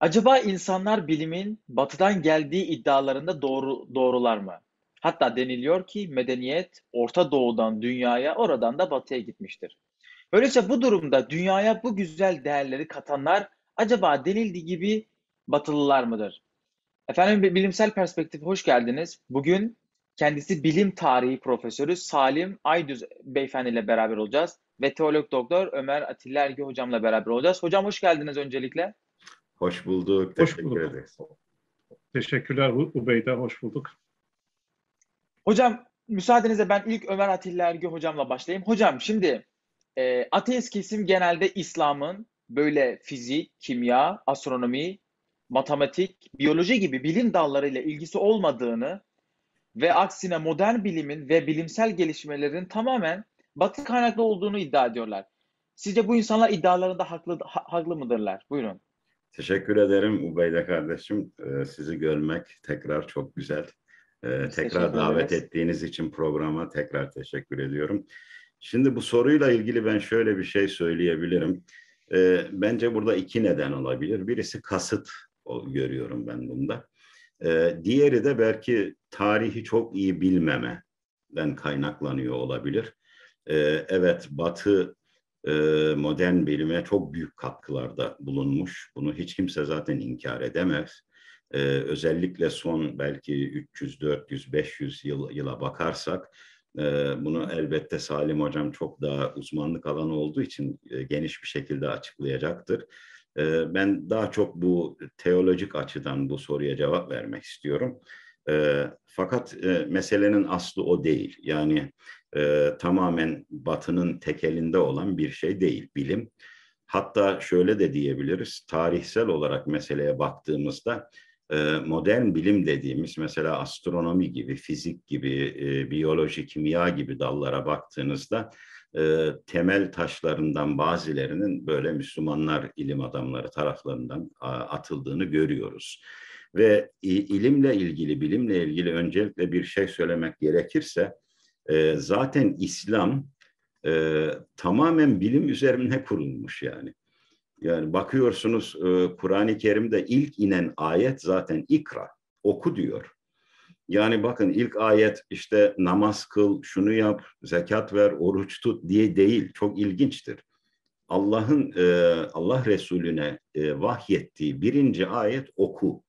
Acaba insanlar bilimin batıdan geldiği iddialarında doğru doğrular mı? Hatta deniliyor ki medeniyet Orta Doğu'dan dünyaya, oradan da batıya gitmiştir. Öyleyse bu durumda dünyaya bu güzel değerleri katanlar acaba denildiği gibi batılılar mıdır? Efendim bilimsel perspektif hoş geldiniz. Bugün kendisi bilim tarihi profesörü Salim Aydüz beyefendi ile beraber olacağız ve teolog doktor Ömer Atilla Ergi hocamla beraber olacağız. Hocam hoş geldiniz öncelikle. Hoş bulduk. Hoş Teşekkür bulduk. ederiz. Teşekkürler Ubeyde, hoş bulduk. Hocam müsaadenizle ben ilk Ömer Atilla Ergi hocamla başlayayım. Hocam şimdi e, ateist kesim genelde İslam'ın böyle fizik, kimya, astronomi, matematik, biyoloji gibi bilim dallarıyla ilgisi olmadığını ve aksine modern bilimin ve bilimsel gelişmelerin tamamen batı kaynaklı olduğunu iddia ediyorlar. Sizce bu insanlar iddialarında haklı, ha- haklı mıdırlar? Buyurun. Teşekkür ederim Ubeyde kardeşim. Ee, sizi görmek tekrar çok güzel. Ee, tekrar davet ettiğiniz için programa tekrar teşekkür ediyorum. Şimdi bu soruyla ilgili ben şöyle bir şey söyleyebilirim. Ee, bence burada iki neden olabilir. Birisi kasıt görüyorum ben bunda. Ee, diğeri de belki tarihi çok iyi bilmemeden kaynaklanıyor olabilir. Ee, evet Batı e, modern bilime çok büyük katkılarda bulunmuş. Bunu hiç kimse zaten inkar edemez. Ee, özellikle son belki 300, 400, 500 yıl, yıla bakarsak e, bunu elbette Salim Hocam çok daha uzmanlık alanı olduğu için e, geniş bir şekilde açıklayacaktır. E, ben daha çok bu teolojik açıdan bu soruya cevap vermek istiyorum. E, fakat e, meselenin aslı o değil. Yani e, tamamen batının tekelinde olan bir şey değil bilim. Hatta şöyle de diyebiliriz, tarihsel olarak meseleye baktığımızda e, modern bilim dediğimiz mesela astronomi gibi, fizik gibi, e, biyoloji, kimya gibi dallara baktığınızda e, temel taşlarından bazılarının böyle Müslümanlar ilim adamları taraflarından a, atıldığını görüyoruz. Ve ilimle ilgili, bilimle ilgili öncelikle bir şey söylemek gerekirse, e, zaten İslam e, tamamen bilim üzerine kurulmuş yani. Yani bakıyorsunuz e, Kur'an-ı Kerim'de ilk inen ayet zaten ikra, oku diyor. Yani bakın ilk ayet işte namaz kıl, şunu yap, zekat ver, oruç tut diye değil. Çok ilginçtir. Allah'ın e, Allah Resulüne e, vahyettiği birinci ayet oku.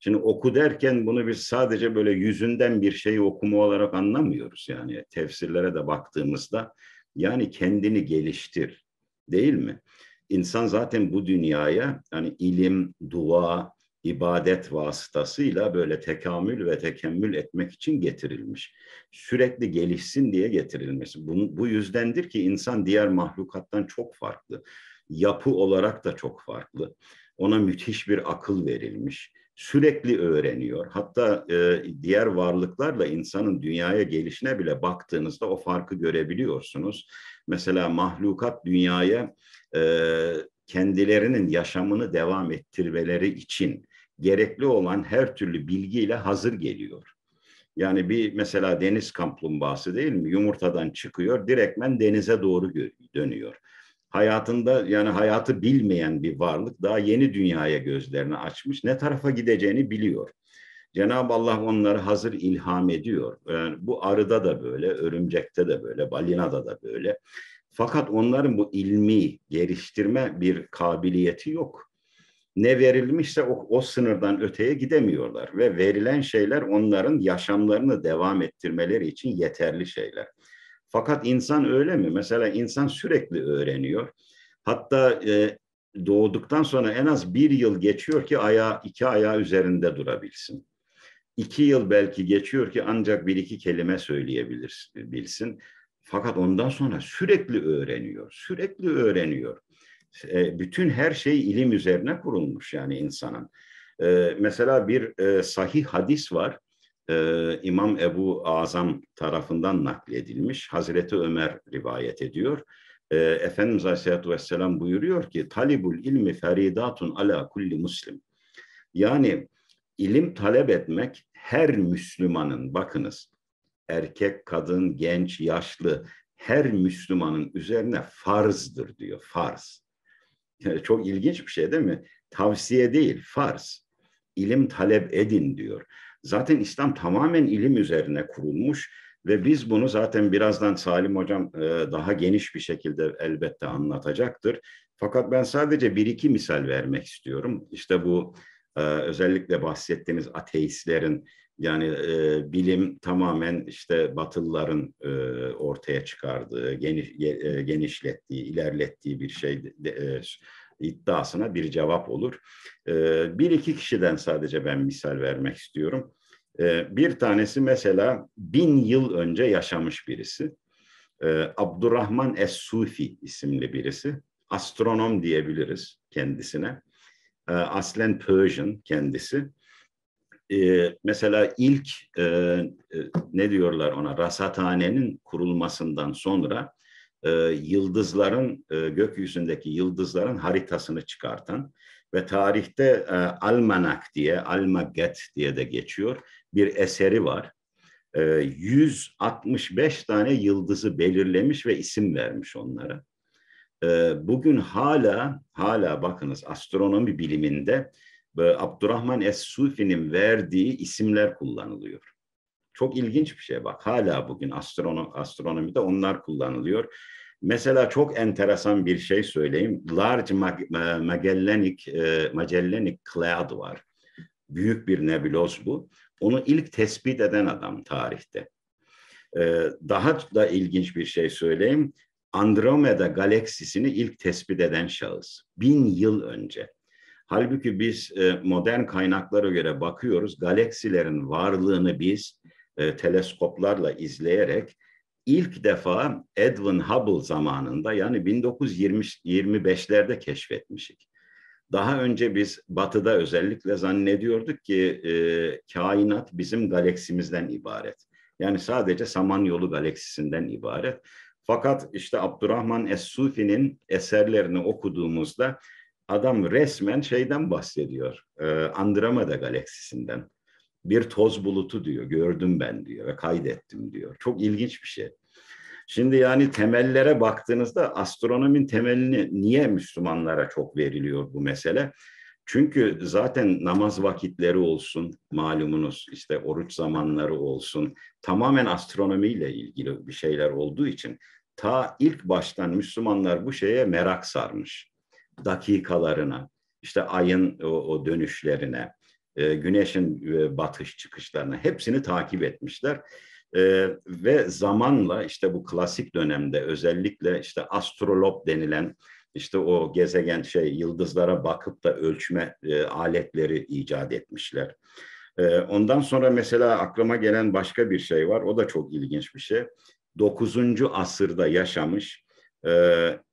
Şimdi oku derken bunu biz sadece böyle yüzünden bir şeyi okuma olarak anlamıyoruz. Yani tefsirlere de baktığımızda yani kendini geliştir değil mi? İnsan zaten bu dünyaya hani ilim, dua, ibadet vasıtasıyla böyle tekamül ve tekemmül etmek için getirilmiş. Sürekli gelişsin diye getirilmiş. Bu, bu yüzdendir ki insan diğer mahlukattan çok farklı. Yapı olarak da çok farklı. Ona müthiş bir akıl verilmiş sürekli öğreniyor. Hatta e, diğer varlıklarla insanın dünyaya gelişine bile baktığınızda o farkı görebiliyorsunuz. Mesela mahlukat dünyaya e, kendilerinin yaşamını devam ettirmeleri için gerekli olan her türlü bilgiyle hazır geliyor. Yani bir mesela deniz kaplumbağası değil mi? Yumurtadan çıkıyor, direktmen denize doğru dönüyor hayatında yani hayatı bilmeyen bir varlık daha yeni dünyaya gözlerini açmış. Ne tarafa gideceğini biliyor. Cenab-ı Allah onları hazır ilham ediyor. Yani bu arıda da böyle, örümcekte de böyle, balinada da böyle. Fakat onların bu ilmi geliştirme bir kabiliyeti yok. Ne verilmişse o, o sınırdan öteye gidemiyorlar ve verilen şeyler onların yaşamlarını devam ettirmeleri için yeterli şeyler. Fakat insan öyle mi? Mesela insan sürekli öğreniyor. Hatta e, doğduktan sonra en az bir yıl geçiyor ki ayağı, iki ayağı üzerinde durabilsin. İki yıl belki geçiyor ki ancak bir iki kelime söyleyebilsin. Fakat ondan sonra sürekli öğreniyor, sürekli öğreniyor. E, bütün her şey ilim üzerine kurulmuş yani insanın. E, mesela bir e, sahih hadis var. İmam Ebu Azam tarafından nakledilmiş. Hazreti Ömer rivayet ediyor. Efendimiz Aleyhisselatü Vesselam buyuruyor ki talibul ilmi feridatun ala kulli muslim. Yani ilim talep etmek her Müslümanın bakınız erkek, kadın, genç, yaşlı her Müslümanın üzerine farzdır diyor. Farz. Çok ilginç bir şey değil mi? Tavsiye değil, farz. İlim talep edin diyor. Zaten İslam tamamen ilim üzerine kurulmuş ve biz bunu zaten birazdan Salim Hocam e, daha geniş bir şekilde elbette anlatacaktır. Fakat ben sadece bir iki misal vermek istiyorum. İşte bu e, özellikle bahsettiğiniz ateistlerin yani e, bilim tamamen işte Batılıların e, ortaya çıkardığı, geniş, e, genişlettiği, ilerlettiği bir şey e, iddiasına bir cevap olur. E, bir iki kişiden sadece ben misal vermek istiyorum. E, bir tanesi mesela bin yıl önce yaşamış birisi. E, Abdurrahman Es-Sufi isimli birisi. Astronom diyebiliriz kendisine. E, aslen Persian kendisi e, mesela ilk e, e, ne diyorlar ona rasathanenin kurulmasından sonra e, yıldızların e, gökyüzündeki yıldızların haritasını çıkartan ve tarihte e, Almanak diye Almaget diye de geçiyor bir eseri var. E, 165 tane yıldızı belirlemiş ve isim vermiş onlara. E, bugün hala hala bakınız astronomi biliminde Abdurrahman Es-Sufi'nin verdiği isimler kullanılıyor. Çok ilginç bir şey bak. Hala bugün astronom, astronomide onlar kullanılıyor. Mesela çok enteresan bir şey söyleyeyim. Large Magellanic, e, Magellanic Cloud var. Büyük bir nebuloz bu. Onu ilk tespit eden adam tarihte. E, daha da ilginç bir şey söyleyeyim. Andromeda galaksisini ilk tespit eden şahıs. Bin yıl önce. Halbuki biz e, modern kaynaklara göre bakıyoruz, galaksilerin varlığını biz e, teleskoplarla izleyerek ilk defa Edwin Hubble zamanında yani 1925'lerde keşfetmişik. Daha önce biz batıda özellikle zannediyorduk ki e, kainat bizim galaksimizden ibaret. Yani sadece Samanyolu galaksisinden ibaret. Fakat işte Abdurrahman Es-Sufi'nin eserlerini okuduğumuzda adam resmen şeyden bahsediyor. E, Andromeda galaksisinden. Bir toz bulutu diyor, gördüm ben diyor ve kaydettim diyor. Çok ilginç bir şey. Şimdi yani temellere baktığınızda astronomin temelini niye Müslümanlara çok veriliyor bu mesele? Çünkü zaten namaz vakitleri olsun, malumunuz işte oruç zamanları olsun, tamamen astronomiyle ilgili bir şeyler olduğu için ta ilk baştan Müslümanlar bu şeye merak sarmış dakikalarına, işte ayın o, o dönüşlerine, e, güneşin e, batış çıkışlarına hepsini takip etmişler. E, ve zamanla işte bu klasik dönemde özellikle işte astrolog denilen işte o gezegen şey yıldızlara bakıp da ölçme e, aletleri icat etmişler. E, ondan sonra mesela aklıma gelen başka bir şey var. O da çok ilginç bir şey. 9. asırda yaşamış e,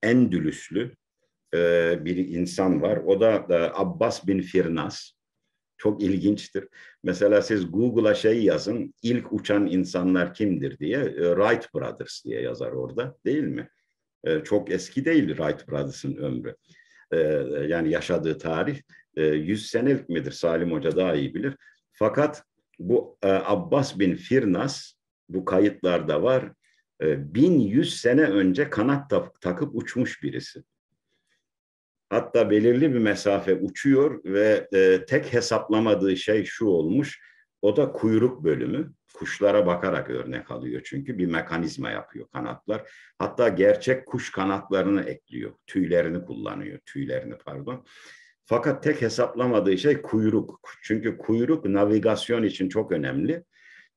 Endülüslü e, bir insan var. O da Abbas bin Firnas. Çok ilginçtir. Mesela siz Google'a şey yazın, ilk uçan insanlar kimdir diye, e, Wright Brothers diye yazar orada, değil mi? E, çok eski değil Wright Brothers'ın ömrü. Yani yaşadığı tarih e, 100 senelik midir? Salim Hoca daha iyi bilir. Fakat bu Abbas bin Firnas, bu kayıtlarda var, e, 1100 sene önce kanat takıp uçmuş birisi. Hatta belirli bir mesafe uçuyor ve e, tek hesaplamadığı şey şu olmuş. O da kuyruk bölümü. Kuşlara bakarak örnek alıyor çünkü bir mekanizma yapıyor kanatlar. Hatta gerçek kuş kanatlarını ekliyor. Tüylerini kullanıyor. Tüylerini pardon. Fakat tek hesaplamadığı şey kuyruk. Çünkü kuyruk navigasyon için çok önemli.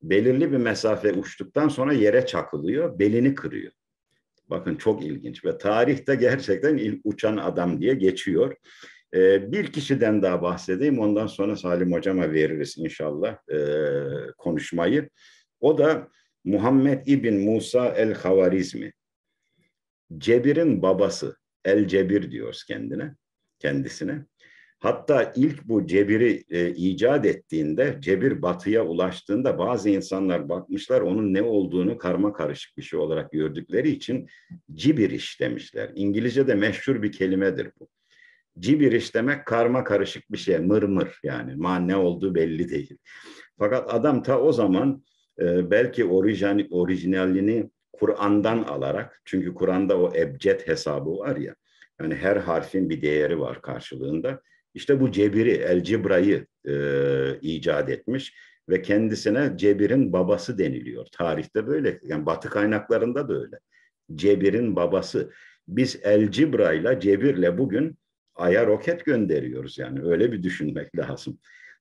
Belirli bir mesafe uçtuktan sonra yere çakılıyor, belini kırıyor. Bakın çok ilginç ve tarihte gerçekten uçan adam diye geçiyor. Ee, bir kişiden daha bahsedeyim ondan sonra Salim Hocam'a veririz inşallah e, konuşmayı. O da Muhammed İbn Musa el-Havarizmi. Cebir'in babası, El Cebir diyoruz kendine, kendisine. Hatta ilk bu cebiri e, icat ettiğinde, cebir batıya ulaştığında bazı insanlar bakmışlar onun ne olduğunu karma karışık bir şey olarak gördükleri için cibiriş demişler. İngilizce'de meşhur bir kelimedir bu. Cibiriş demek karma karışık bir şey, mırmır yani. Ma ne olduğu belli değil. Fakat adam ta o zaman e, belki orijin, orijinalini Kur'an'dan alarak, çünkü Kur'an'da o ebced hesabı var ya, yani her harfin bir değeri var karşılığında. İşte bu cebiri, el cibrayı e, icat etmiş ve kendisine cebirin babası deniliyor. Tarihte böyle, yani batı kaynaklarında da öyle. Cebirin babası. Biz el cibrayla, cebirle bugün Ay'a roket gönderiyoruz yani öyle bir düşünmek lazım.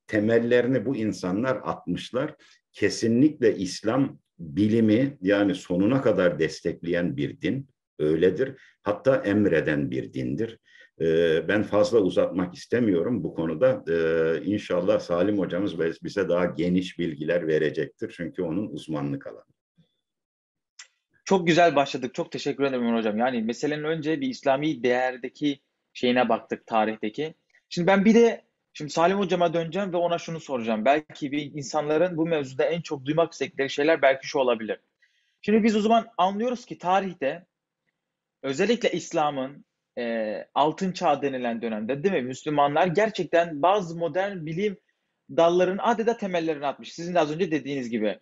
Temellerini bu insanlar atmışlar. Kesinlikle İslam bilimi yani sonuna kadar destekleyen bir din öyledir. Hatta emreden bir dindir. Ee, ben fazla uzatmak istemiyorum bu konuda. Ee, inşallah Salim hocamız bize daha geniş bilgiler verecektir. Çünkü onun uzmanlık alanı. Çok güzel başladık. Çok teşekkür ederim hocam. Yani meselenin önce bir İslami değerdeki şeyine baktık tarihteki. Şimdi ben bir de şimdi Salim hocama döneceğim ve ona şunu soracağım. Belki bir insanların bu mevzuda en çok duymak istedikleri şeyler belki şu olabilir. Şimdi biz o zaman anlıyoruz ki tarihte özellikle İslam'ın e, altın çağ denilen dönemde değil mi? Müslümanlar gerçekten bazı modern bilim dalların adeta temellerini atmış. Sizin de az önce dediğiniz gibi.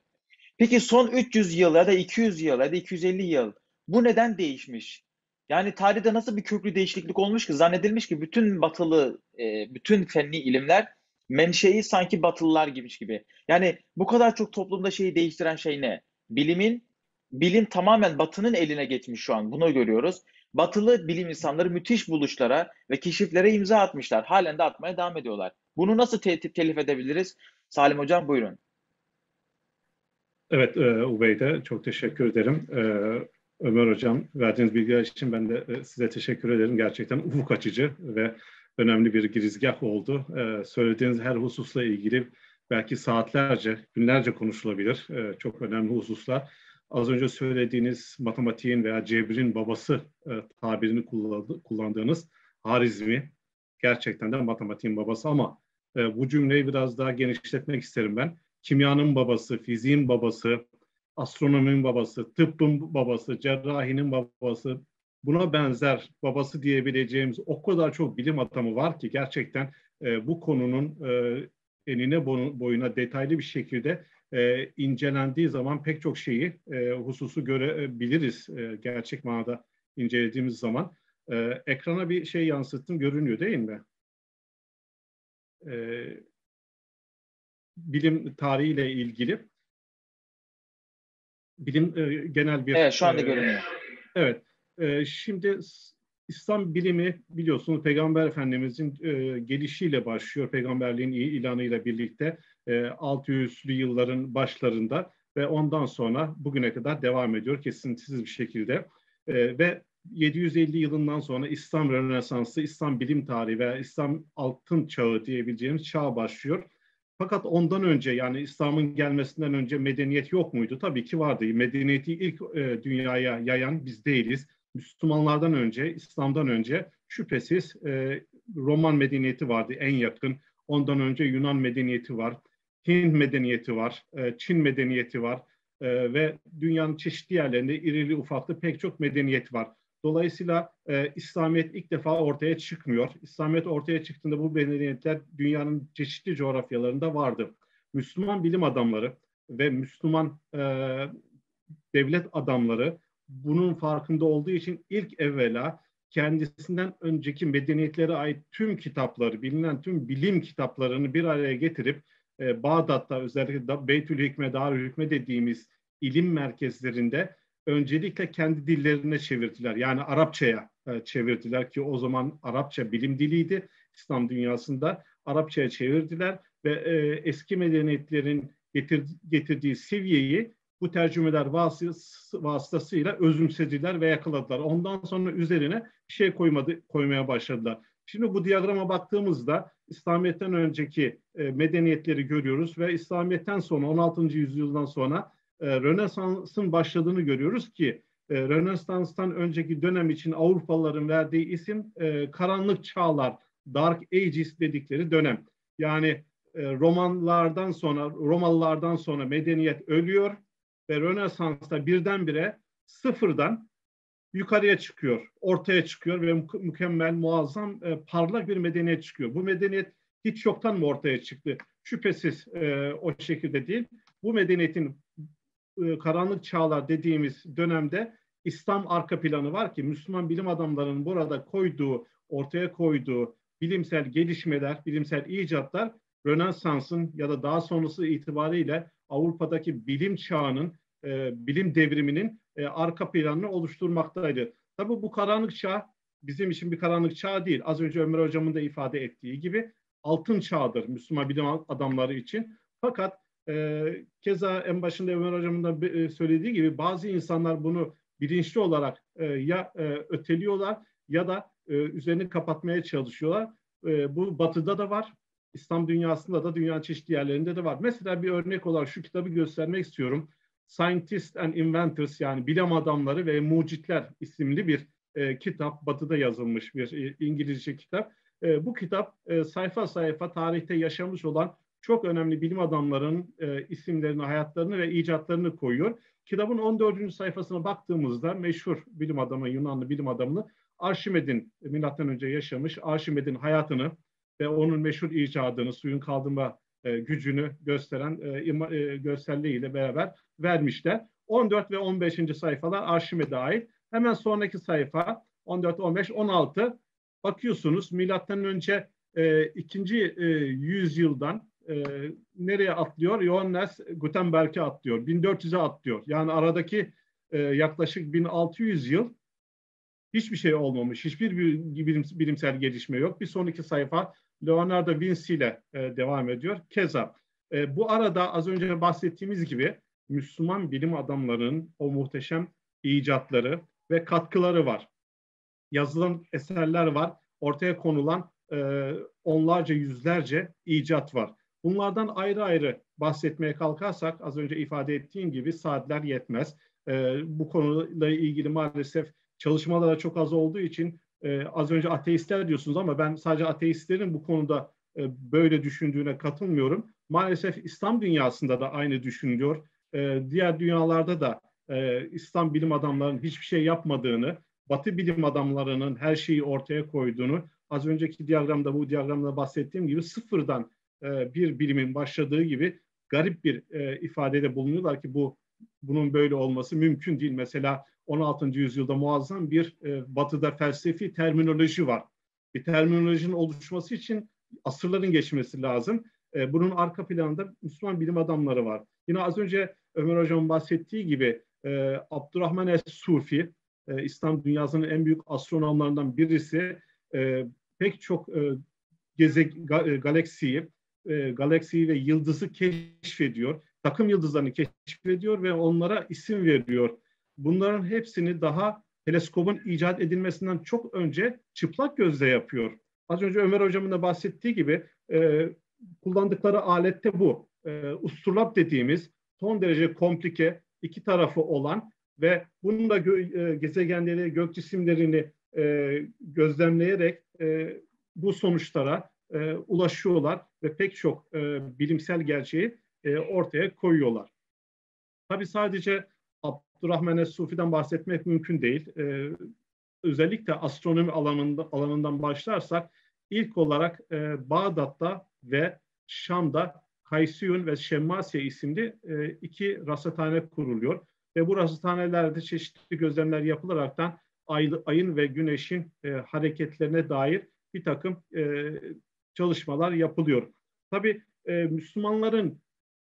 Peki son 300 yıl ya da 200 yıl ya da 250 yıl bu neden değişmiş? Yani tarihte nasıl bir köklü değişiklik olmuş ki zannedilmiş ki bütün batılı, e, bütün fenli ilimler menşei sanki batılılar gibiymiş gibi. Yani bu kadar çok toplumda şeyi değiştiren şey ne? Bilimin, bilim tamamen batının eline geçmiş şu an. Bunu görüyoruz. Batılı bilim insanları müthiş buluşlara ve keşiflere imza atmışlar. Halen de atmaya devam ediyorlar. Bunu nasıl te telif edebiliriz? Salim Hocam buyurun. Evet e, Ubeyde çok teşekkür ederim. E, Ömer Hocam verdiğiniz bilgiler için ben de e, size teşekkür ederim. Gerçekten ufuk açıcı ve önemli bir girizgah oldu. E, söylediğiniz her hususla ilgili belki saatlerce, günlerce konuşulabilir. E, çok önemli hususlar. Az önce söylediğiniz matematiğin veya cebrin babası tabirini kullandığınız Harizmi gerçekten de matematiğin babası ama bu cümleyi biraz daha genişletmek isterim ben. Kimyanın babası, fiziğin babası, astronominin babası, tıbbın babası, cerrahinin babası, buna benzer babası diyebileceğimiz o kadar çok bilim adamı var ki gerçekten e, bu konunun e, enine boyuna detaylı bir şekilde e, incelendiği zaman pek çok şeyi, e, hususu görebiliriz e, gerçek manada incelediğimiz zaman. E, ekrana bir şey yansıttım, görünüyor değil mi? E, bilim tarihiyle ilgili bilim e, genel bir... Evet şu anda e, görünüyor. Evet. E, şimdi İslam bilimi biliyorsunuz Peygamber Efendimizin e, gelişiyle başlıyor. Peygamberliğin ilanıyla birlikte e, 600'lü yılların başlarında ve ondan sonra bugüne kadar devam ediyor kesintisiz bir şekilde. E, ve 750 yılından sonra İslam Rönesansı, İslam bilim tarihi veya İslam altın çağı diyebileceğimiz çağ başlıyor. Fakat ondan önce yani İslam'ın gelmesinden önce medeniyet yok muydu? Tabii ki vardı. Medeniyeti ilk e, dünyaya yayan biz değiliz. Müslümanlardan önce, İslam'dan önce şüphesiz e, Roman medeniyeti vardı en yakın. Ondan önce Yunan medeniyeti var, Hint medeniyeti var, e, Çin medeniyeti var e, ve dünyanın çeşitli yerlerinde irili ufaklı pek çok medeniyet var. Dolayısıyla e, İslamiyet ilk defa ortaya çıkmıyor. İslamiyet ortaya çıktığında bu medeniyetler dünyanın çeşitli coğrafyalarında vardı. Müslüman bilim adamları ve Müslüman e, devlet adamları bunun farkında olduğu için ilk evvela kendisinden önceki medeniyetlere ait tüm kitapları, bilinen tüm bilim kitaplarını bir araya getirip e, Bağdat'ta özellikle Beytül Hikme, Darül Hikme dediğimiz ilim merkezlerinde öncelikle kendi dillerine çevirdiler. Yani Arapçaya e, çevirdiler ki o zaman Arapça bilim diliydi İslam dünyasında. Arapçaya çevirdiler ve e, eski medeniyetlerin getir, getirdiği seviyeyi bu tercümeler vasıtasıyla özümsediler ve yakaladılar. Ondan sonra üzerine bir şey koymadı, koymaya başladılar. Şimdi bu diyagrama baktığımızda İslamiyet'ten önceki e, medeniyetleri görüyoruz ve İslamiyet'ten sonra 16. yüzyıldan sonra e, Rönesans'ın başladığını görüyoruz ki e, Rönesans'tan önceki dönem için Avrupalıların verdiği isim e, karanlık çağlar, Dark Ages dedikleri dönem. Yani e, Romanlardan sonra, Romalılardan sonra medeniyet ölüyor ve Rönesans'ta birdenbire sıfırdan yukarıya çıkıyor, ortaya çıkıyor ve mükemmel, muazzam, e, parlak bir medeniyet çıkıyor. Bu medeniyet hiç yoktan mı ortaya çıktı? Şüphesiz e, o şekilde değil. Bu medeniyetin e, karanlık çağlar dediğimiz dönemde İslam arka planı var ki Müslüman bilim adamlarının burada koyduğu, ortaya koyduğu bilimsel gelişmeler, bilimsel icatlar Rönesans'ın ya da daha sonrası itibariyle Avrupa'daki bilim çağının, e, bilim devriminin e, arka planını oluşturmaktaydı. Tabi bu karanlık çağ bizim için bir karanlık çağ değil. Az önce Ömer Hocam'ın da ifade ettiği gibi altın çağdır Müslüman bilim adamları için. Fakat e, keza en başında Ömer Hocam'ın da e, söylediği gibi bazı insanlar bunu bilinçli olarak e, ya e, öteliyorlar ya da e, üzerini kapatmaya çalışıyorlar. E, bu batıda da var. İslam dünyasında da dünyanın çeşitli yerlerinde de var. Mesela bir örnek olarak şu kitabı göstermek istiyorum. Scientists and Inventors yani bilim adamları ve mucitler isimli bir e, kitap. Batı'da yazılmış bir e, İngilizce kitap. E, bu kitap e, sayfa sayfa tarihte yaşamış olan çok önemli bilim adamlarının e, isimlerini, hayatlarını ve icatlarını koyuyor. Kitabın 14. sayfasına baktığımızda meşhur bilim adamı, Yunanlı bilim adamını Arşimed'in milattan yaşamış Arşimed'in hayatını ve onun meşhur icadını, suyun kaldırma e, gücünü gösteren e, ima, e, gösterliğiyle beraber vermişler. 14 ve 15. sayfalar Arşimed'e ait. Hemen sonraki sayfa 14, 15, 16 bakıyorsunuz milattan önce e, ikinci e, yüzyıldan e, nereye atlıyor? Johannes Gutenberg'e atlıyor. 1400'e atlıyor. Yani aradaki e, yaklaşık 1600 yıl hiçbir şey olmamış. Hiçbir bilim, bilimsel gelişme yok. Bir sonraki sayfa Leonardo Vinci ile e, devam ediyor. Keza e, bu arada az önce bahsettiğimiz gibi Müslüman bilim adamlarının o muhteşem icatları ve katkıları var. Yazılan eserler var. Ortaya konulan e, onlarca yüzlerce icat var. Bunlardan ayrı ayrı bahsetmeye kalkarsak az önce ifade ettiğim gibi saatler yetmez. E, bu konuyla ilgili maalesef çalışmalara çok az olduğu için e, az önce ateistler diyorsunuz ama ben sadece ateistlerin bu konuda e, böyle düşündüğüne katılmıyorum. Maalesef İslam dünyasında da aynı düşünülüyor. E, diğer dünyalarda da e, İslam bilim adamlarının hiçbir şey yapmadığını, Batı bilim adamlarının her şeyi ortaya koyduğunu, az önceki diyagramda bu diyagramda bahsettiğim gibi sıfırdan e, bir bilimin başladığı gibi garip bir e, ifadede bulunuyorlar ki bu bunun böyle olması mümkün değil. Mesela 16. yüzyılda muazzam bir e, batıda felsefi terminoloji var. Bir terminolojinin oluşması için asırların geçmesi lazım. E, bunun arka planında Müslüman bilim adamları var. Yine az önce Ömer Hocam bahsettiği gibi e, Abdurrahman Es-Sufi, e, İslam dünyasının en büyük astronomlarından birisi, e, pek çok e, geze, ga, e, galaksiyi, e, galaksiyi ve yıldızı keşfediyor. Takım yıldızlarını keşfediyor ve onlara isim veriyor bunların hepsini daha teleskobun icat edilmesinden çok önce çıplak gözle yapıyor. Az önce Ömer Hocam'ın da bahsettiği gibi e, kullandıkları alette bu. E, usturlap dediğimiz son derece komplike iki tarafı olan ve bunun da gö- e, gezegenleri, gök cisimlerini e, gözlemleyerek e, bu sonuçlara e, ulaşıyorlar ve pek çok e, bilimsel gerçeği e, ortaya koyuyorlar. Tabii sadece Abdurrahman Es-Sufi'den bahsetmek mümkün değil. Ee, özellikle astronomi alanında, alanından başlarsak ilk olarak e, Bağdat'ta ve Şam'da Kaysiyun ve Şemmasiye isimli e, iki rasathane kuruluyor. Ve bu rasathanelerde çeşitli gözlemler yapılaraktan ay, ayın ve güneşin e, hareketlerine dair bir takım e, çalışmalar yapılıyor. Tabii e, Müslümanların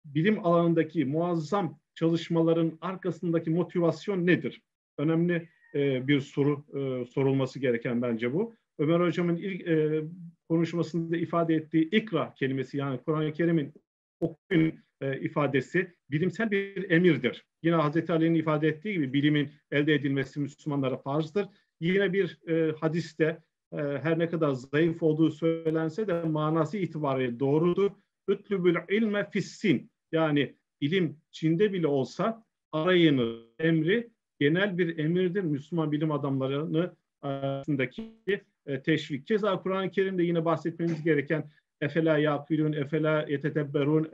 bilim alanındaki muazzam çalışmaların arkasındaki motivasyon nedir? Önemli e, bir soru e, sorulması gereken bence bu. Ömer Hocam'ın ilk e, konuşmasında ifade ettiği ikra kelimesi yani Kur'an-ı Kerim'in okuyun e, ifadesi bilimsel bir emirdir. Yine Hazreti Ali'nin ifade ettiği gibi bilimin elde edilmesi Müslümanlara farzdır. Yine bir e, hadiste e, her ne kadar zayıf olduğu söylense de manası itibariyle doğrudur. Ütlübül ilme fissin yani ilim Çin'de bile olsa arayını emri genel bir emirdir. Müslüman bilim adamlarını arasındaki e, teşvik. Keza Kur'an-ı Kerim'de yine bahsetmemiz gereken efela yakilun, efela yetetebberun,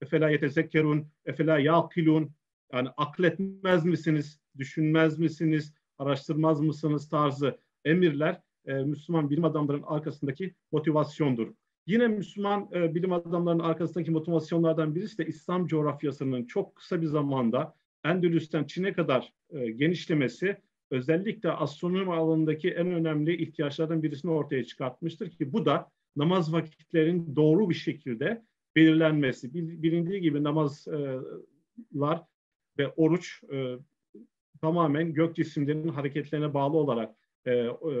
efela yetezekkerun, efela yakilun yani akletmez misiniz, düşünmez misiniz, araştırmaz mısınız tarzı emirler e, Müslüman bilim adamlarının arkasındaki motivasyondur. Yine Müslüman e, bilim adamlarının arkasındaki motivasyonlardan birisi de İslam coğrafyasının çok kısa bir zamanda Endülüs'ten Çin'e kadar e, genişlemesi özellikle astronomi alanındaki en önemli ihtiyaçlardan birisini ortaya çıkartmıştır ki bu da namaz vakitlerinin doğru bir şekilde belirlenmesi. Bilindiği gibi namazlar ve oruç e, tamamen gök cisimlerinin hareketlerine bağlı olarak e,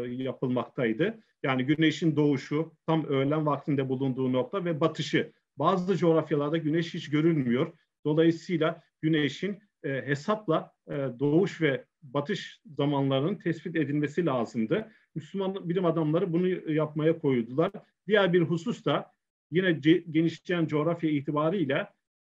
yapılmaktaydı. Yani güneşin doğuşu, tam öğlen vaktinde bulunduğu nokta ve batışı. Bazı coğrafyalarda güneş hiç görünmüyor. Dolayısıyla güneşin e, hesapla e, doğuş ve batış zamanlarının tespit edilmesi lazımdı. Müslüman bilim adamları bunu yapmaya koydular. Diğer bir husus da yine genişleyen coğrafya itibariyle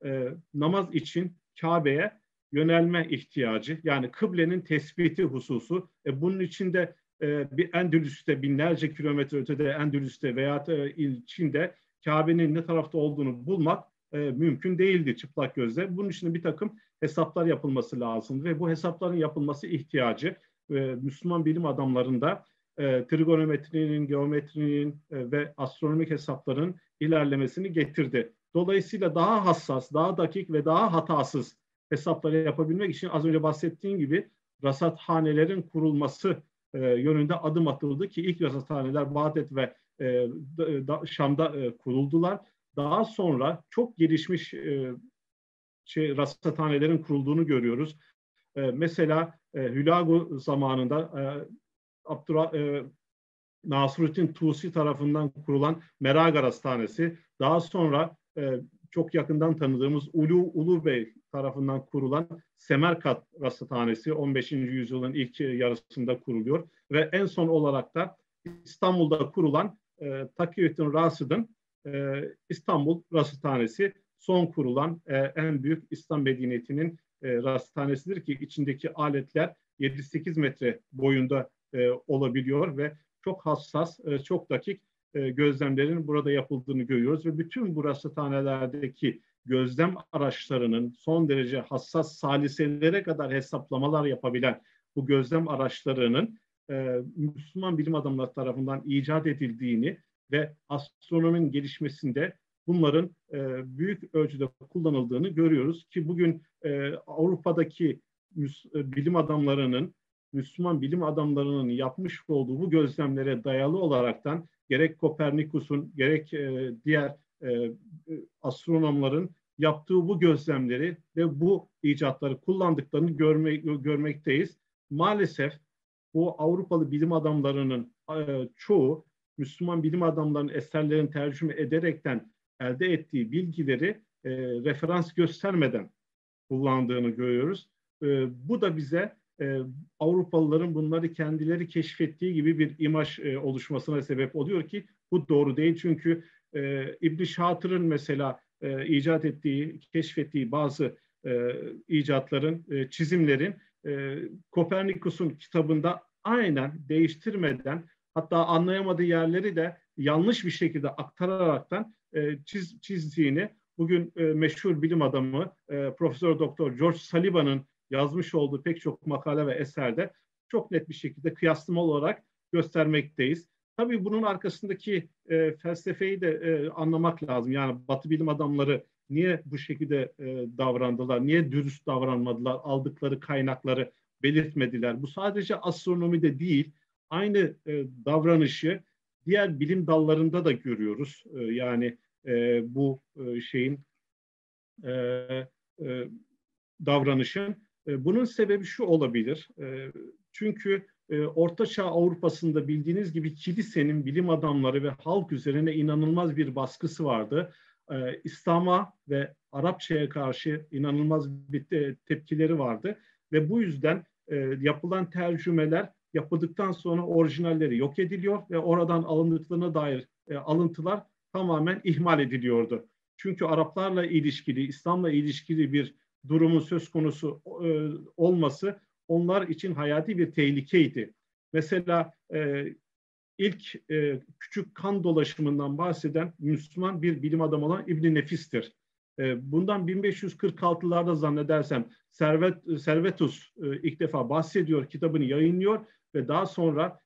e, namaz için Kabe'ye yönelme ihtiyacı yani kıblenin tespiti hususu. E, bunun içinde e, bir Endülüs'te binlerce kilometre ötede Endülüs'te veya e, Çin'de Kabe'nin ne tarafta olduğunu bulmak e, mümkün değildi çıplak gözle. Bunun için bir takım hesaplar yapılması lazım ve bu hesapların yapılması ihtiyacı e, Müslüman bilim adamlarında e, trigonometrinin, geometrinin e, ve astronomik hesapların ilerlemesini getirdi. Dolayısıyla daha hassas, daha dakik ve daha hatasız hesapları yapabilmek için az önce bahsettiğim gibi rasathanelerin kurulması e, yönünde adım atıldı ki ilk rasathaneler Bağdat ve e, da, Şam'da e, kuruldular. Daha sonra çok gelişmiş e, şey rasathanelerin kurulduğunu görüyoruz. E, mesela e, Hülagu zamanında e, Abdurrah, e, Nasruddin Tusi tarafından kurulan Meraga Rastanesi, daha sonra e, çok yakından tanıdığımız Ulu Ulu Bey tarafından kurulan Semerkat Rasathanesi 15. yüzyılın ilk yarısında kuruluyor ve en son olarak da İstanbul'da kurulan e, Takiyüddin Rasid'in e, İstanbul Rasathanesi son kurulan e, en büyük İslam medeniyetinin e, rasathanesidir ki içindeki aletler 7-8 metre boyunda e, olabiliyor ve çok hassas, e, çok dakik e, gözlemlerin burada yapıldığını görüyoruz ve bütün bu rasathanelerdeki gözlem araçlarının son derece hassas saliselere kadar hesaplamalar yapabilen bu gözlem araçlarının e, Müslüman bilim adamları tarafından icat edildiğini ve astronominin gelişmesinde bunların e, büyük ölçüde kullanıldığını görüyoruz ki bugün e, Avrupa'daki müs, e, bilim adamlarının Müslüman bilim adamlarının yapmış olduğu bu gözlemlere dayalı olaraktan gerek Kopernikus'un gerek e, diğer e, astronomların yaptığı bu gözlemleri ve bu icatları kullandıklarını görme, görmekteyiz. Maalesef bu Avrupalı bilim adamlarının e, çoğu Müslüman bilim adamlarının eserlerini tercüme ederekten elde ettiği bilgileri e, referans göstermeden kullandığını görüyoruz. E, bu da bize e, Avrupalıların bunları kendileri keşfettiği gibi bir imaj e, oluşmasına sebep oluyor ki bu doğru değil. Çünkü e, İbn Şatır'ın mesela e, icat ettiği, keşfettiği bazı e, icatların, e, çizimlerin e, Kopernikus'un kitabında aynen değiştirmeden hatta anlayamadığı yerleri de yanlış bir şekilde aktararaktan e, çiz, çizdiğini bugün e, meşhur bilim adamı e, Profesör Doktor George Sullivan'ın yazmış olduğu pek çok makale ve eserde çok net bir şekilde kıyaslama olarak göstermekteyiz. Tabii bunun arkasındaki e, felsefeyi de e, anlamak lazım. Yani Batı bilim adamları niye bu şekilde e, davrandılar, niye dürüst davranmadılar, aldıkları kaynakları belirtmediler. Bu sadece astronomide değil, aynı e, davranışı diğer bilim dallarında da görüyoruz. E, yani e, bu e, şeyin e, e, davranışın. E, bunun sebebi şu olabilir. E, çünkü e, Orta Çağ Avrupa'sında bildiğiniz gibi kilisenin bilim adamları ve halk üzerine inanılmaz bir baskısı vardı. İslam'a ve Arapçaya karşı inanılmaz bir tepkileri vardı ve bu yüzden yapılan tercümeler yapıldıktan sonra orijinalleri yok ediliyor ve oradan alındıklarına dair alıntılar tamamen ihmal ediliyordu. Çünkü Araplarla ilişkili, İslam'la ilişkili bir durumun söz konusu e, olması onlar için hayati bir tehlikeydi. Mesela e, ilk e, küçük kan dolaşımından bahseden Müslüman bir bilim adamı olan İbn Nefis'tir. E, bundan 1546'larda zannedersem Servet, Servetus e, ilk defa bahsediyor, kitabını yayınlıyor ve daha sonra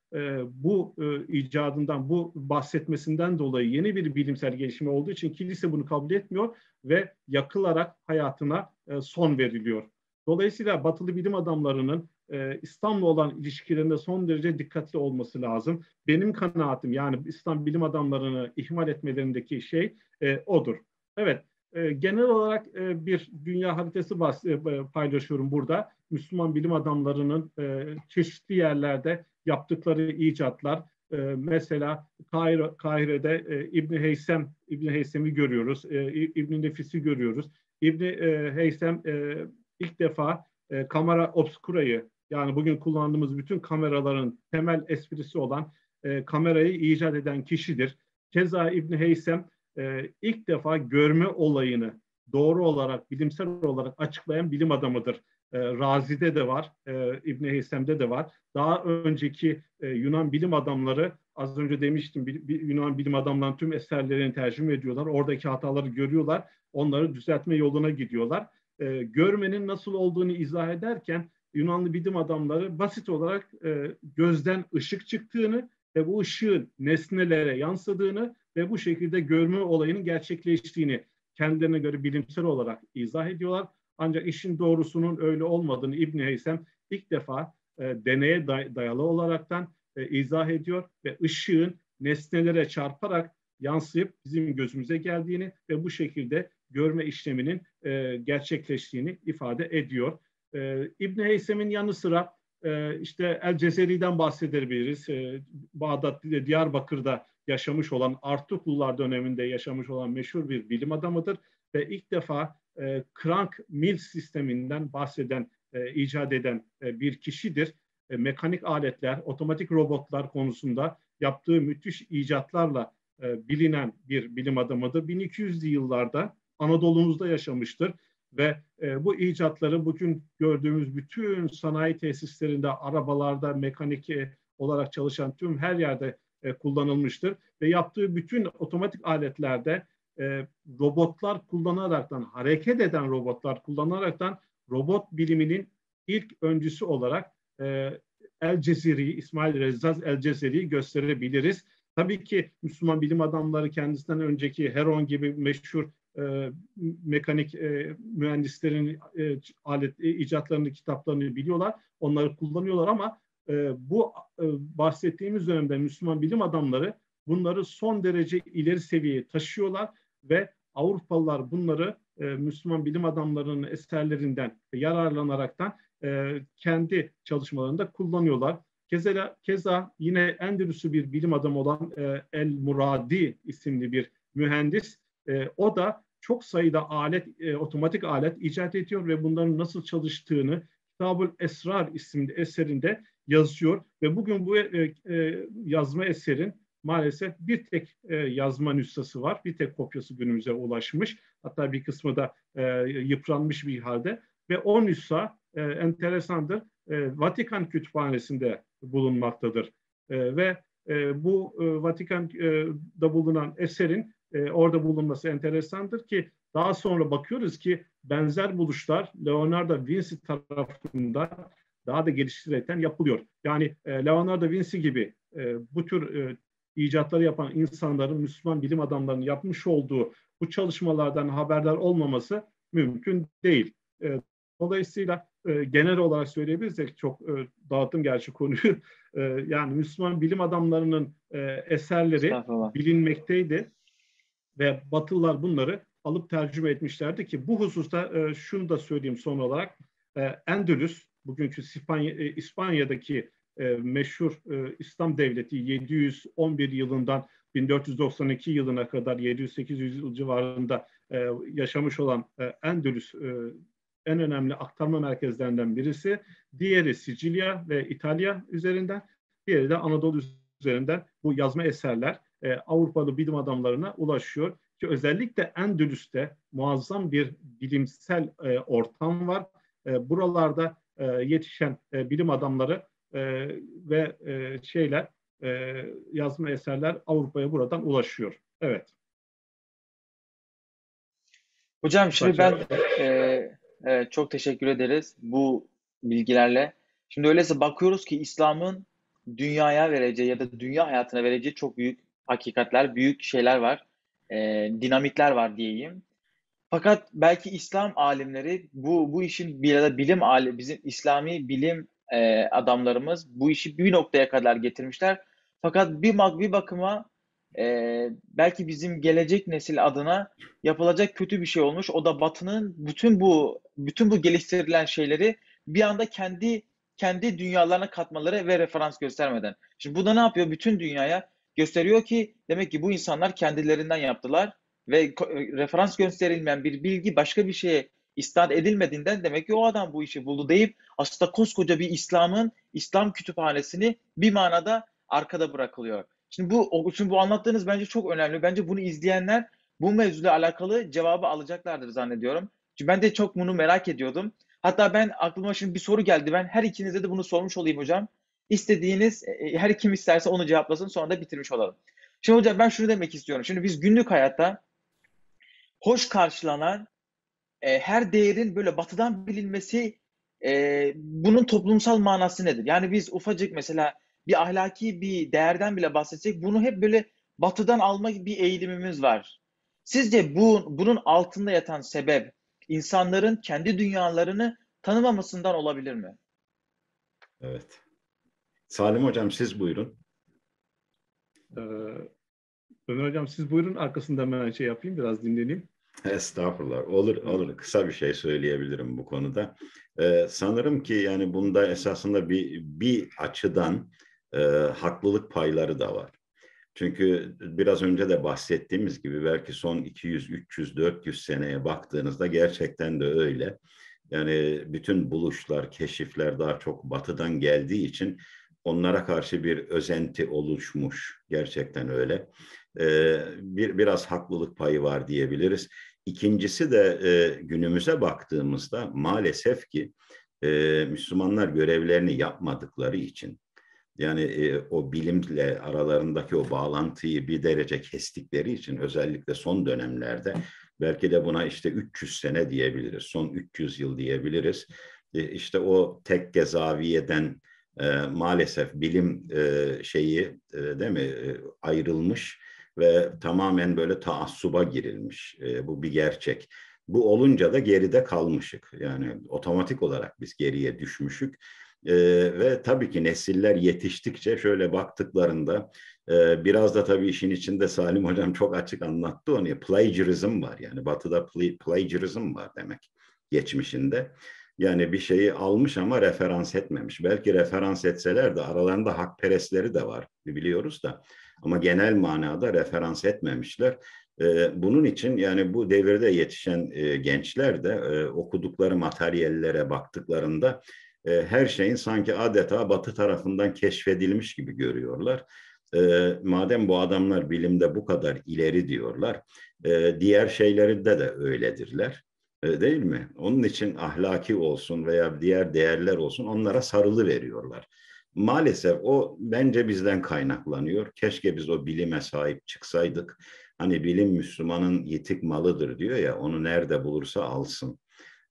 bu e, icadından, bu bahsetmesinden dolayı yeni bir bilimsel gelişme olduğu için kilise bunu kabul etmiyor ve yakılarak hayatına e, son veriliyor. Dolayısıyla batılı bilim adamlarının e, İslam'la olan ilişkilerinde son derece dikkatli olması lazım. Benim kanaatim yani İslam bilim adamlarını ihmal etmelerindeki şey e, odur. Evet, e, genel olarak e, bir dünya haritası e, paylaşıyorum burada. Müslüman bilim adamlarının e, çeşitli yerlerde yaptıkları icatlar, e, mesela Kahire, Kahire'de e, İbni Heysem, İbni Heysem'i görüyoruz, e, İbni Nefis'i görüyoruz. İbni e, Heysem e, ilk defa e, kamera obscura'yı yani bugün kullandığımız bütün kameraların temel esprisi olan e, kamerayı icat eden kişidir. Keza İbni Heysem e, ilk defa görme olayını doğru olarak, bilimsel olarak açıklayan bilim adamıdır. E, Razi'de de var, e, İbni Heysem'de de var. Daha önceki e, Yunan bilim adamları, az önce demiştim, bir, bir Yunan bilim adamlarının tüm eserlerini tercüme ediyorlar. Oradaki hataları görüyorlar, onları düzeltme yoluna gidiyorlar. E, görmenin nasıl olduğunu izah ederken Yunanlı bilim adamları basit olarak e, gözden ışık çıktığını ve bu ışığın nesnelere yansıdığını ve bu şekilde görme olayının gerçekleştiğini kendilerine göre bilimsel olarak izah ediyorlar. Ancak işin doğrusunun öyle olmadığını İbn Heysem ilk defa e, deneye day- dayalı olaraktan e, izah ediyor ve ışığın nesnelere çarparak yansıyıp bizim gözümüze geldiğini ve bu şekilde görme işleminin e, gerçekleştiğini ifade ediyor. E, İbn Heysem'in yanı sıra e, işte El Cezeri'den bahsedebiliriz. E, Bağdat, Diyarbakır'da yaşamış olan, Artuklular döneminde yaşamış olan meşhur bir bilim adamıdır. Ve ilk defa e, crank mill sisteminden bahseden, e, icat eden e, bir kişidir. E, mekanik aletler, otomatik robotlar konusunda yaptığı müthiş icatlarla e, bilinen bir bilim adamıdır. 1200'lü yıllarda Anadolu'muzda yaşamıştır ve e, bu icatları bugün gördüğümüz bütün sanayi tesislerinde, arabalarda, mekanik e, olarak çalışan tüm her yerde e, kullanılmıştır. Ve yaptığı bütün otomatik aletlerde e, robotlar kullanaraktan, hareket eden robotlar kullanaraktan robot biliminin ilk öncüsü olarak e, El Ceziri, İsmail Rezzaz El Ceziri'yi gösterebiliriz. Tabii ki Müslüman bilim adamları kendisinden önceki Heron gibi meşhur e, mekanik e, mühendislerin e, alet e, icatlarını, kitaplarını biliyorlar. Onları kullanıyorlar ama e, bu e, bahsettiğimiz dönemde Müslüman bilim adamları bunları son derece ileri seviyeye taşıyorlar ve Avrupalılar bunları e, Müslüman bilim adamlarının eserlerinden yararlanaraktan e, kendi çalışmalarında kullanıyorlar. Keza, keza yine Endülüs'ü bir bilim adamı olan e, El Muradi isimli bir mühendis. E, o da çok sayıda alet, e, otomatik alet icat ediyor ve bunların nasıl çalıştığını Kitabul Esrar isimli eserinde yazıyor ve bugün bu e, e, yazma eserin maalesef bir tek e, yazma nüshası var. Bir tek kopyası günümüze ulaşmış. Hatta bir kısmı da e, yıpranmış bir halde. Ve o nüsha e, enteresandır. E, Vatikan Kütüphanesi'nde bulunmaktadır. E, ve e, bu e, Vatikan'da bulunan eserin e, orada bulunması enteresandır ki daha sonra bakıyoruz ki benzer buluşlar Leonardo Vinci tarafından daha da geliştirilerek yapılıyor. Yani e, Leonardo Vinci gibi e, bu tür e, icatları yapan insanların, Müslüman bilim adamlarının yapmış olduğu bu çalışmalardan haberdar olmaması mümkün değil. E, dolayısıyla e, genel olarak söyleyebilirsek çok e, dağıttım gerçi konuyu. E, yani Müslüman bilim adamlarının e, eserleri bilinmekteydi ve Batılılar bunları alıp tercüme etmişlerdi ki bu hususta e, şunu da söyleyeyim son olarak. E, Endülüs, bugünkü İspanya, e, İspanya'daki e, meşhur e, İslam Devleti 711 yılından 1492 yılına kadar 700-800 yıl civarında e, yaşamış olan e, Endülüs e, en önemli aktarma merkezlerinden birisi. Diğeri Sicilya ve İtalya üzerinden, diğeri de Anadolu üzerinden bu yazma eserler e, Avrupalı bilim adamlarına ulaşıyor. Ki özellikle Endülüs'te muazzam bir bilimsel e, ortam var. E, buralarda e, yetişen e, bilim adamları e, ve e, şeyler e, yazma eserler Avrupa'ya buradan ulaşıyor. Evet. Hocam şimdi ben e, evet, çok teşekkür ederiz bu bilgilerle. Şimdi öyleyse bakıyoruz ki İslam'ın dünyaya vereceği ya da dünya hayatına vereceği çok büyük hakikatler, büyük şeyler var. E, dinamitler var diyeyim. Fakat belki İslam alimleri bu bu işin bir ya da bilim alim bizim İslami bilim e, adamlarımız bu işi bir noktaya kadar getirmişler. Fakat bir bak bir bakıma e, belki bizim gelecek nesil adına yapılacak kötü bir şey olmuş. O da Batı'nın bütün bu bütün bu geliştirilen şeyleri bir anda kendi kendi dünyalarına katmaları ve referans göstermeden. Şimdi bu da ne yapıyor? Bütün dünyaya gösteriyor ki demek ki bu insanlar kendilerinden yaptılar ve referans gösterilmeyen bir bilgi başka bir şeye istat edilmediğinden demek ki o adam bu işi buldu deyip aslında koskoca bir İslam'ın İslam kütüphanesini bir manada arkada bırakılıyor. Şimdi bu şimdi bu anlattığınız bence çok önemli. Bence bunu izleyenler bu mevzuyla alakalı cevabı alacaklardır zannediyorum. Çünkü ben de çok bunu merak ediyordum. Hatta ben aklıma şimdi bir soru geldi. Ben her ikinize de bunu sormuş olayım hocam. İstediğiniz e, e, her kim isterse onu cevaplasın sonra da bitirmiş olalım. Şimdi hocam ben şunu demek istiyorum. Şimdi biz günlük hayatta hoş karşılanan e, her değerin böyle batıdan bilinmesi e, bunun toplumsal manası nedir? Yani biz ufacık mesela bir ahlaki bir değerden bile bahsedecek bunu hep böyle batıdan alma bir eğilimimiz var. Sizce bu bunun altında yatan sebep insanların kendi dünyalarını tanımamasından olabilir mi? Evet. Salim Hocam siz buyurun. Ee, Ömer Hocam siz buyurun arkasında ben şey yapayım biraz dinleneyim. Estağfurullah. Olur, olur. Kısa bir şey söyleyebilirim bu konuda. Ee, sanırım ki yani bunda esasında bir, bir açıdan e, haklılık payları da var. Çünkü biraz önce de bahsettiğimiz gibi belki son 200, 300, 400 seneye baktığınızda gerçekten de öyle. Yani bütün buluşlar, keşifler daha çok batıdan geldiği için onlara karşı bir özenti oluşmuş. Gerçekten öyle. Ee, bir Biraz haklılık payı var diyebiliriz. İkincisi de e, günümüze baktığımızda maalesef ki e, Müslümanlar görevlerini yapmadıkları için yani e, o bilimle aralarındaki o bağlantıyı bir derece kestikleri için özellikle son dönemlerde belki de buna işte 300 sene diyebiliriz, son 300 yıl diyebiliriz. E, işte o tek gezaviyeden e, maalesef bilim e, şeyi e, değil mi e, ayrılmış ve tamamen böyle taassuba girilmiş. E, bu bir gerçek. Bu olunca da geride kalmışık. Yani otomatik olarak biz geriye düşmüşük. E, ve tabii ki nesiller yetiştikçe şöyle baktıklarında e, biraz da tabii işin içinde Salim Hocam çok açık anlattı onu. Plagiarism var yani batıda plagiarism var demek geçmişinde. Yani bir şeyi almış ama referans etmemiş. Belki referans etseler de aralarında hakperestleri de var biliyoruz da. Ama genel manada referans etmemişler. Bunun için yani bu devirde yetişen gençler de okudukları materyallere baktıklarında her şeyin sanki adeta batı tarafından keşfedilmiş gibi görüyorlar. Madem bu adamlar bilimde bu kadar ileri diyorlar, diğer şeylerinde de öyledirler. Değil mi? Onun için ahlaki olsun veya diğer değerler olsun onlara sarılı veriyorlar. Maalesef o bence bizden kaynaklanıyor. Keşke biz o bilime sahip çıksaydık. Hani bilim Müslümanın yetik malıdır diyor ya, onu nerede bulursa alsın.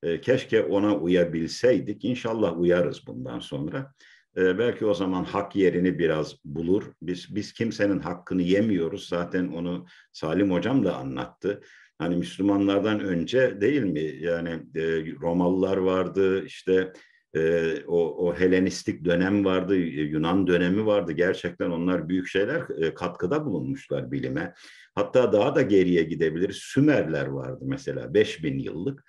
E, keşke ona uyabilseydik. İnşallah uyarız bundan sonra. E, belki o zaman hak yerini biraz bulur. Biz biz kimsenin hakkını yemiyoruz. Zaten onu Salim Hocam da anlattı. Hani Müslümanlardan önce değil mi? Yani e, Romalılar vardı, işte e, o, o Helenistik dönem vardı, Yunan dönemi vardı. Gerçekten onlar büyük şeyler e, katkıda bulunmuşlar bilime. Hatta daha da geriye gidebiliriz. Sümerler vardı mesela 5000 yıllık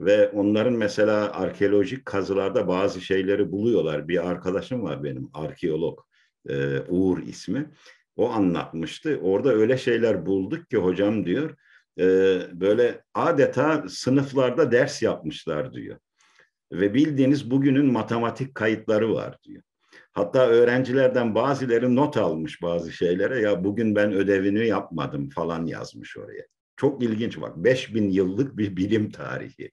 ve onların mesela arkeolojik kazılarda bazı şeyleri buluyorlar. Bir arkadaşım var benim arkeolog e, Uğur ismi. O anlatmıştı. Orada öyle şeyler bulduk ki hocam diyor e, böyle adeta sınıflarda ders yapmışlar diyor. Ve bildiğiniz bugünün matematik kayıtları var diyor. Hatta öğrencilerden bazıları not almış bazı şeylere ya bugün ben ödevini yapmadım falan yazmış oraya. Çok ilginç bak 5000 yıllık bir bilim tarihi.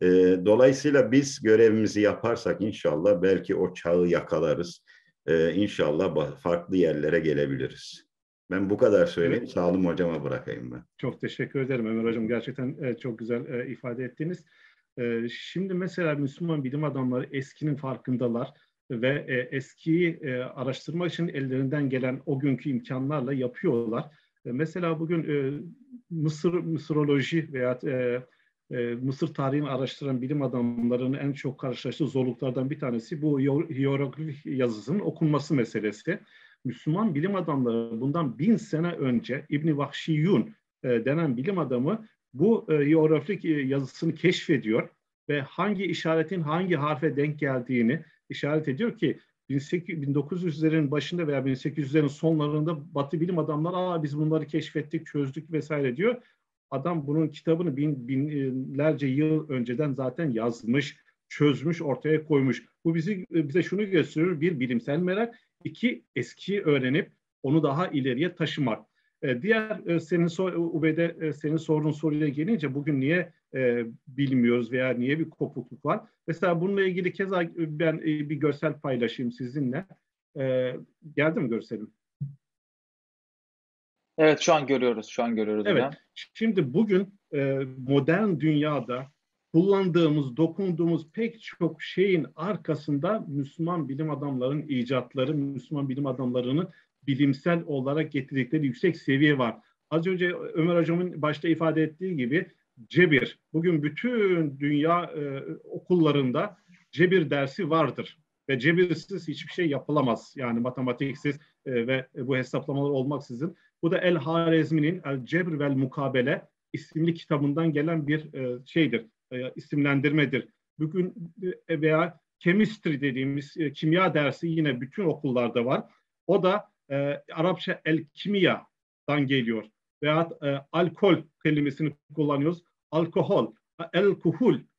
E, dolayısıyla biz görevimizi yaparsak inşallah belki o çağı yakalarız. E, inşallah farklı yerlere gelebiliriz. Ben bu kadar söyleyeyim. Evet. Sağlım hocama bırakayım ben. Çok teşekkür ederim Ömer hocam. Gerçekten e, çok güzel e, ifade ettiniz. E, şimdi mesela Müslüman bilim adamları eskinin farkındalar ve eskiyi araştırmak için ellerinden gelen o günkü imkanlarla yapıyorlar. Mesela bugün Mısır Mısıroloji veya Mısır tarihini araştıran bilim adamlarının en çok karşılaştığı zorluklardan bir tanesi bu hieroglif yazısının okunması meselesi. Müslüman bilim adamları bundan bin sene önce İbni Vahşiyun e, denen bilim adamı bu e, e, yazısını keşfediyor ve hangi işaretin hangi harfe denk geldiğini işaret ediyor ki 1900'lerin başında veya 1800'lerin sonlarında Batı bilim adamları Aa, biz bunları keşfettik, çözdük vesaire diyor. Adam bunun kitabını bin, binlerce yıl önceden zaten yazmış, çözmüş, ortaya koymuş. Bu bizi bize şunu gösteriyor. Bir, bilimsel merak. iki eskiyi öğrenip onu daha ileriye taşımak. E, diğer e, senin sor, Ubeyde e, senin sorduğun soruya gelince bugün niye e, bilmiyoruz veya niye bir kopukluk var? Mesela bununla ilgili keza ben e, bir görsel paylaşayım sizinle. E, geldi mi görselim? Evet şu an görüyoruz. Şu an görüyoruz. Evet. Hocam. Şimdi bugün e, modern dünyada kullandığımız, dokunduğumuz pek çok şeyin arkasında Müslüman bilim adamlarının icatları, Müslüman bilim adamlarının bilimsel olarak getirdikleri yüksek seviye var. Az önce Ömer Hocam'ın başta ifade ettiği gibi cebir. Bugün bütün dünya e, okullarında cebir dersi vardır. Ve cebirsiz hiçbir şey yapılamaz. Yani matematiksiz e, ve bu hesaplamalar olmaksızın. Bu da El Harizmi'nin El Cebr vel Mukabele isimli kitabından gelen bir e, şeydir, e, isimlendirmedir. Bugün e, veya chemistry dediğimiz e, kimya dersi yine bütün okullarda var. O da e, Arapça el kimyadan geliyor. Veya e, alkol kelimesini kullanıyoruz. Alkohol, el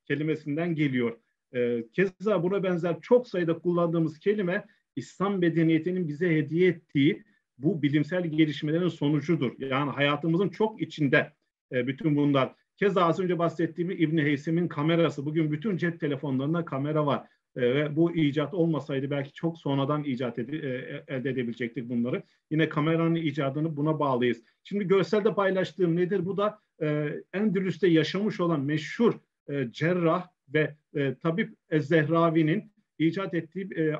kelimesinden geliyor. E, keza buna benzer çok sayıda kullandığımız kelime İslam medeniyetinin bize hediye ettiği bu bilimsel gelişmelerin sonucudur. Yani hayatımızın çok içinde e, bütün bunlar. Keza az önce bahsettiğim İbni Heysem'in kamerası. Bugün bütün cep telefonlarında kamera var. E, ve bu icat olmasaydı belki çok sonradan icat ed- e, elde edebilecektik bunları. Yine kameranın icadını buna bağlıyız. Şimdi görselde paylaştığım nedir? Bu da e, Endülüs'te yaşamış olan meşhur e, cerrah ve e, tabip Zehravi'nin icat ettiği e,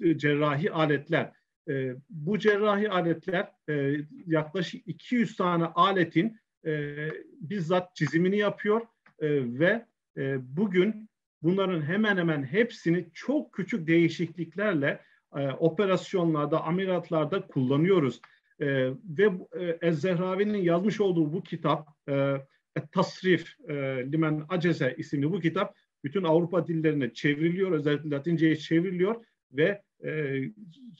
e, cerrahi aletler. E, bu cerrahi aletler e, yaklaşık 200 tane aletin e, bizzat çizimini yapıyor e, ve e, bugün bunların hemen hemen hepsini çok küçük değişikliklerle e, operasyonlarda, ameliyatlarda kullanıyoruz. E, ve e, Ez-Zehravi'nin yazmış olduğu bu kitap, e, Tasrif e, Limen Aceze isimli bu kitap bütün Avrupa dillerine çevriliyor, özellikle Latince'ye çevriliyor ve e,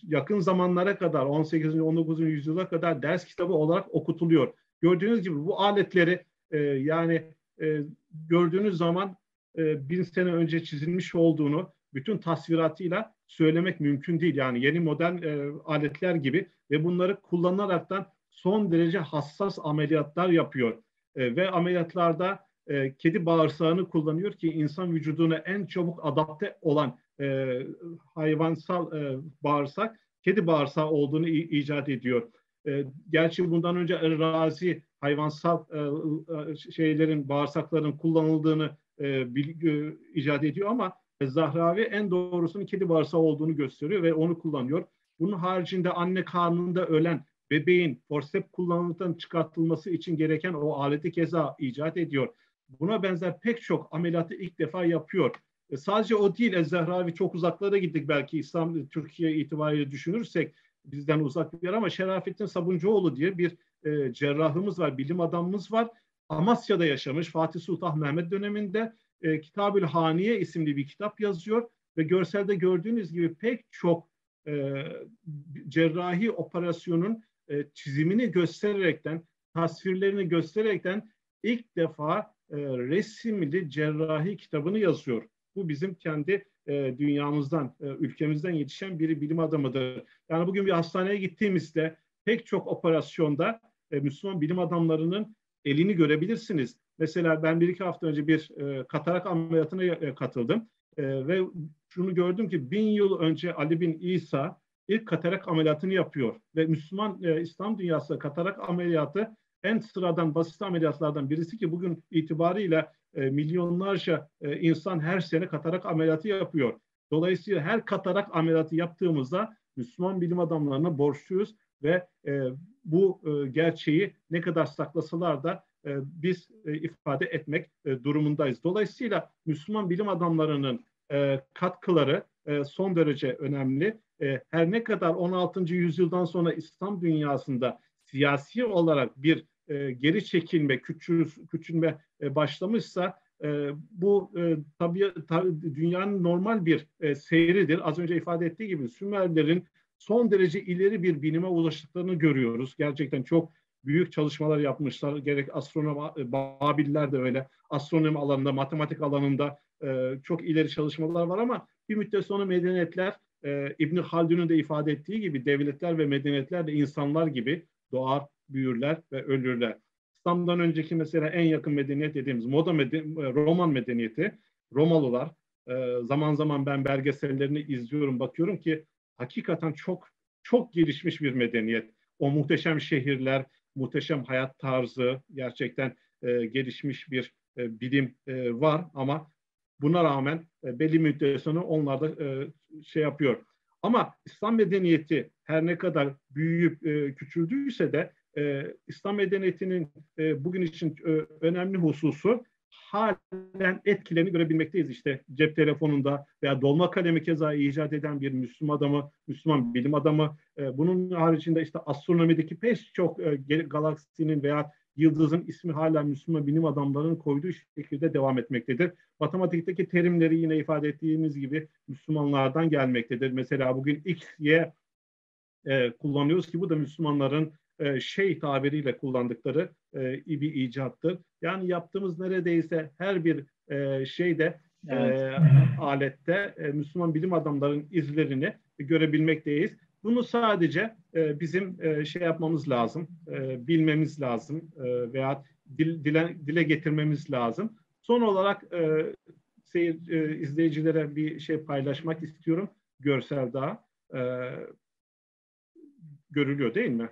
yakın zamanlara kadar 18. 19. yüzyıla kadar ders kitabı olarak okutuluyor. Gördüğünüz gibi bu aletleri e, yani e, gördüğünüz zaman e, bin sene önce çizilmiş olduğunu bütün tasviratıyla söylemek mümkün değil. Yani yeni modern e, aletler gibi ve bunları kullanaraktan son derece hassas ameliyatlar yapıyor. E, ve ameliyatlarda e, kedi bağırsağını kullanıyor ki insan vücuduna en çabuk adapte olan e, hayvansal e, bağırsak kedi bağırsağı olduğunu icat ediyor. E, gerçi bundan önce razi hayvansal e, e, şeylerin bağırsakların kullanıldığını e, bil, e, icat ediyor ama Zahravi en doğrusunun kedi bağırsağı olduğunu gösteriyor ve onu kullanıyor. Bunun haricinde anne karnında ölen bebeğin forsep kullanımından çıkartılması için gereken o aleti keza icat ediyor. Buna benzer pek çok ameliyatı ilk defa yapıyor. E, sadece o değil, Ez-Zehravi çok uzaklara gittik belki İslam, Türkiye itibariyle düşünürsek bizden uzak bir yer ama Şerafettin Sabuncuoğlu diye bir e, cerrahımız var, bilim adamımız var. Amasya'da yaşamış Fatih Sultan Mehmet döneminde e, Kitabül Haniye isimli bir kitap yazıyor ve görselde gördüğünüz gibi pek çok e, cerrahi operasyonun e, çizimini göstererekten, tasvirlerini göstererekten ilk defa e, resimli cerrahi kitabını yazıyor. Bu bizim kendi e, dünyamızdan, e, ülkemizden yetişen bir bilim adamıdır. Yani bugün bir hastaneye gittiğimizde pek çok operasyonda e, Müslüman bilim adamlarının elini görebilirsiniz. Mesela ben bir iki hafta önce bir e, katarak ameliyatına e, katıldım e, ve şunu gördüm ki bin yıl önce Ali bin İsa ilk katarak ameliyatını yapıyor ve Müslüman e, İslam dünyası katarak ameliyatı en sıradan basit ameliyatlardan birisi ki bugün itibariyle e, milyonlarca e, insan her sene katarak ameliyatı yapıyor. Dolayısıyla her katarak ameliyatı yaptığımızda Müslüman bilim adamlarına borçluyuz ve e, bu e, gerçeği ne kadar saklasalar da e, biz e, ifade etmek e, durumundayız. Dolayısıyla Müslüman bilim adamlarının e, katkıları e, son derece önemli. E, her ne kadar 16. yüzyıldan sonra İslam dünyasında siyasi olarak bir e, geri çekilme, küçül, küçülme e, başlamışsa e, bu e, tabii, tabii dünyanın normal bir e, seyridir. Az önce ifade ettiği gibi Sümerlerin son derece ileri bir bilime ulaştıklarını görüyoruz. Gerçekten çok büyük çalışmalar yapmışlar. Gerek astronom, e, Babiller de öyle. Astronomi alanında, matematik alanında e, çok ileri çalışmalar var ama bir müddet sonra medeniyetler e, İbn Haldun'un da ifade ettiği gibi devletler ve medeniyetler de insanlar gibi doğar, büyürler ve ölürler. İslam'dan önceki mesela en yakın medeniyet dediğimiz moda meden Roman medeniyeti, Romalılar e, zaman zaman ben belgesellerini izliyorum, bakıyorum ki hakikaten çok çok gelişmiş bir medeniyet. O muhteşem şehirler, muhteşem hayat tarzı, gerçekten e, gelişmiş bir e, bilim e, var ama buna rağmen e, belli müddet sonra onlar da e, şey yapıyor. Ama İslam medeniyeti her ne kadar büyüyüp e, küçüldüyse de e, İslam medeniyetinin e, bugün için e, önemli hususu halen etkilerini görebilmekteyiz. İşte cep telefonunda veya dolma kalemi keza icat eden bir Müslüman adamı, Müslüman bilim adamı. E, bunun haricinde işte astronomideki pek çok e, galaksinin veya yıldızın ismi hala Müslüman bilim adamlarının koyduğu şekilde devam etmektedir. Matematikteki terimleri yine ifade ettiğimiz gibi Müslümanlardan gelmektedir. Mesela bugün X, Y e, kullanıyoruz ki bu da Müslümanların e, şey tabiriyle kullandıkları e, bir icattır. Yani yaptığımız neredeyse her bir e, şeyde evet. alette Müslüman bilim adamlarının izlerini görebilmekteyiz. Bunu sadece bizim şey yapmamız lazım, bilmemiz lazım veya dile, dile getirmemiz lazım. Son olarak seyir izleyicilere bir şey paylaşmak istiyorum. Görsel daha görülüyor değil mi?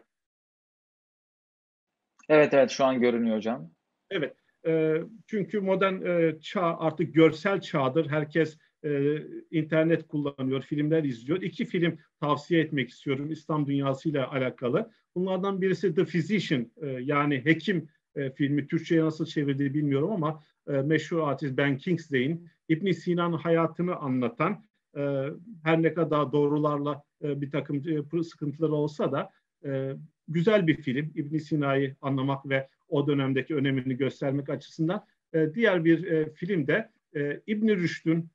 Evet evet şu an görünüyor hocam. Evet. E, çünkü modern e, çağ artık görsel çağdır. Herkes e, internet kullanıyor, filmler izliyor. İki film tavsiye etmek istiyorum İslam dünyasıyla alakalı. Bunlardan birisi The Physician e, yani Hekim e, filmi. Türkçe'ye nasıl çevirdiği bilmiyorum ama e, meşhur artist Ben Kingsley'in İbn Sina'nın hayatını anlatan e, her ne kadar doğrularla e, bir takım e, sıkıntıları olsa da e, güzel bir film. İbn Sina'yı anlamak ve o dönemdeki önemini göstermek açısından. E, diğer bir e, film de e, İbn Rüşd'ün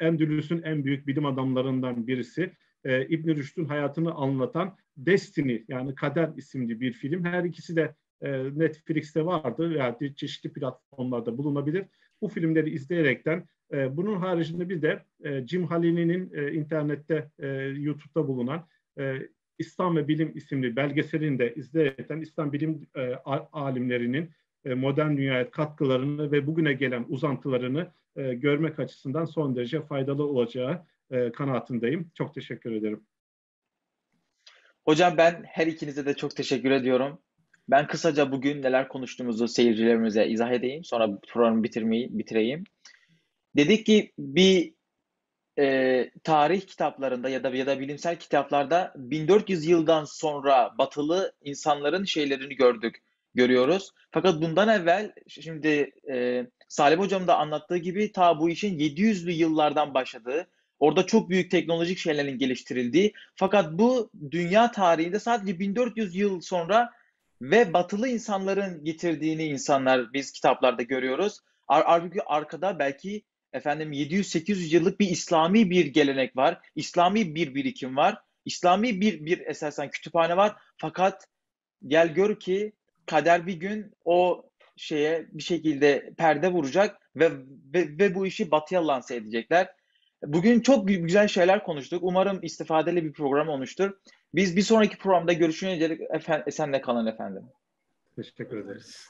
Endülüs'ün en büyük bilim adamlarından birisi. E, İbn Rüşd'ün hayatını anlatan Destiny yani Kader isimli bir film. Her ikisi de e, Netflix'te vardı veya çeşitli platformlarda bulunabilir. Bu filmleri izleyerekten e, bunun haricinde bir de e, Jim Halili'nin e, internette, e, YouTube'da bulunan e, İslam ve Bilim isimli belgeselini de izleyerekten İslam bilim e, alimlerinin e, modern dünyaya katkılarını ve bugüne gelen uzantılarını e, görmek açısından son derece faydalı olacağı e, kanaatindeyim. Çok teşekkür ederim. Hocam ben her ikinize de çok teşekkür ediyorum. Ben kısaca bugün neler konuştuğumuzu seyircilerimize izah edeyim. Sonra programı bitirmeyi bitireyim. Dedik ki bir e, tarih kitaplarında ya da ya da bilimsel kitaplarda 1400 yıldan sonra batılı insanların şeylerini gördük, görüyoruz. Fakat bundan evvel şimdi e, Salim Hocam da anlattığı gibi ta bu işin 700'lü yıllardan başladığı, orada çok büyük teknolojik şeylerin geliştirildiği fakat bu dünya tarihinde sadece 1400 yıl sonra ve batılı insanların getirdiğini insanlar biz kitaplarda görüyoruz. Halbuki arkada belki efendim 700-800 yıllık bir İslami bir gelenek var. İslami bir birikim var. İslami bir bir esasen kütüphane var. Fakat gel gör ki kader bir gün o şeye bir şekilde perde vuracak ve ve, ve bu işi batıya lanse edecekler. Bugün çok güzel şeyler konuştuk. Umarım istifadeli bir program olmuştur. Biz bir sonraki programda görüşünceye dek efendim, esenle kalın efendim. Teşekkür ederiz.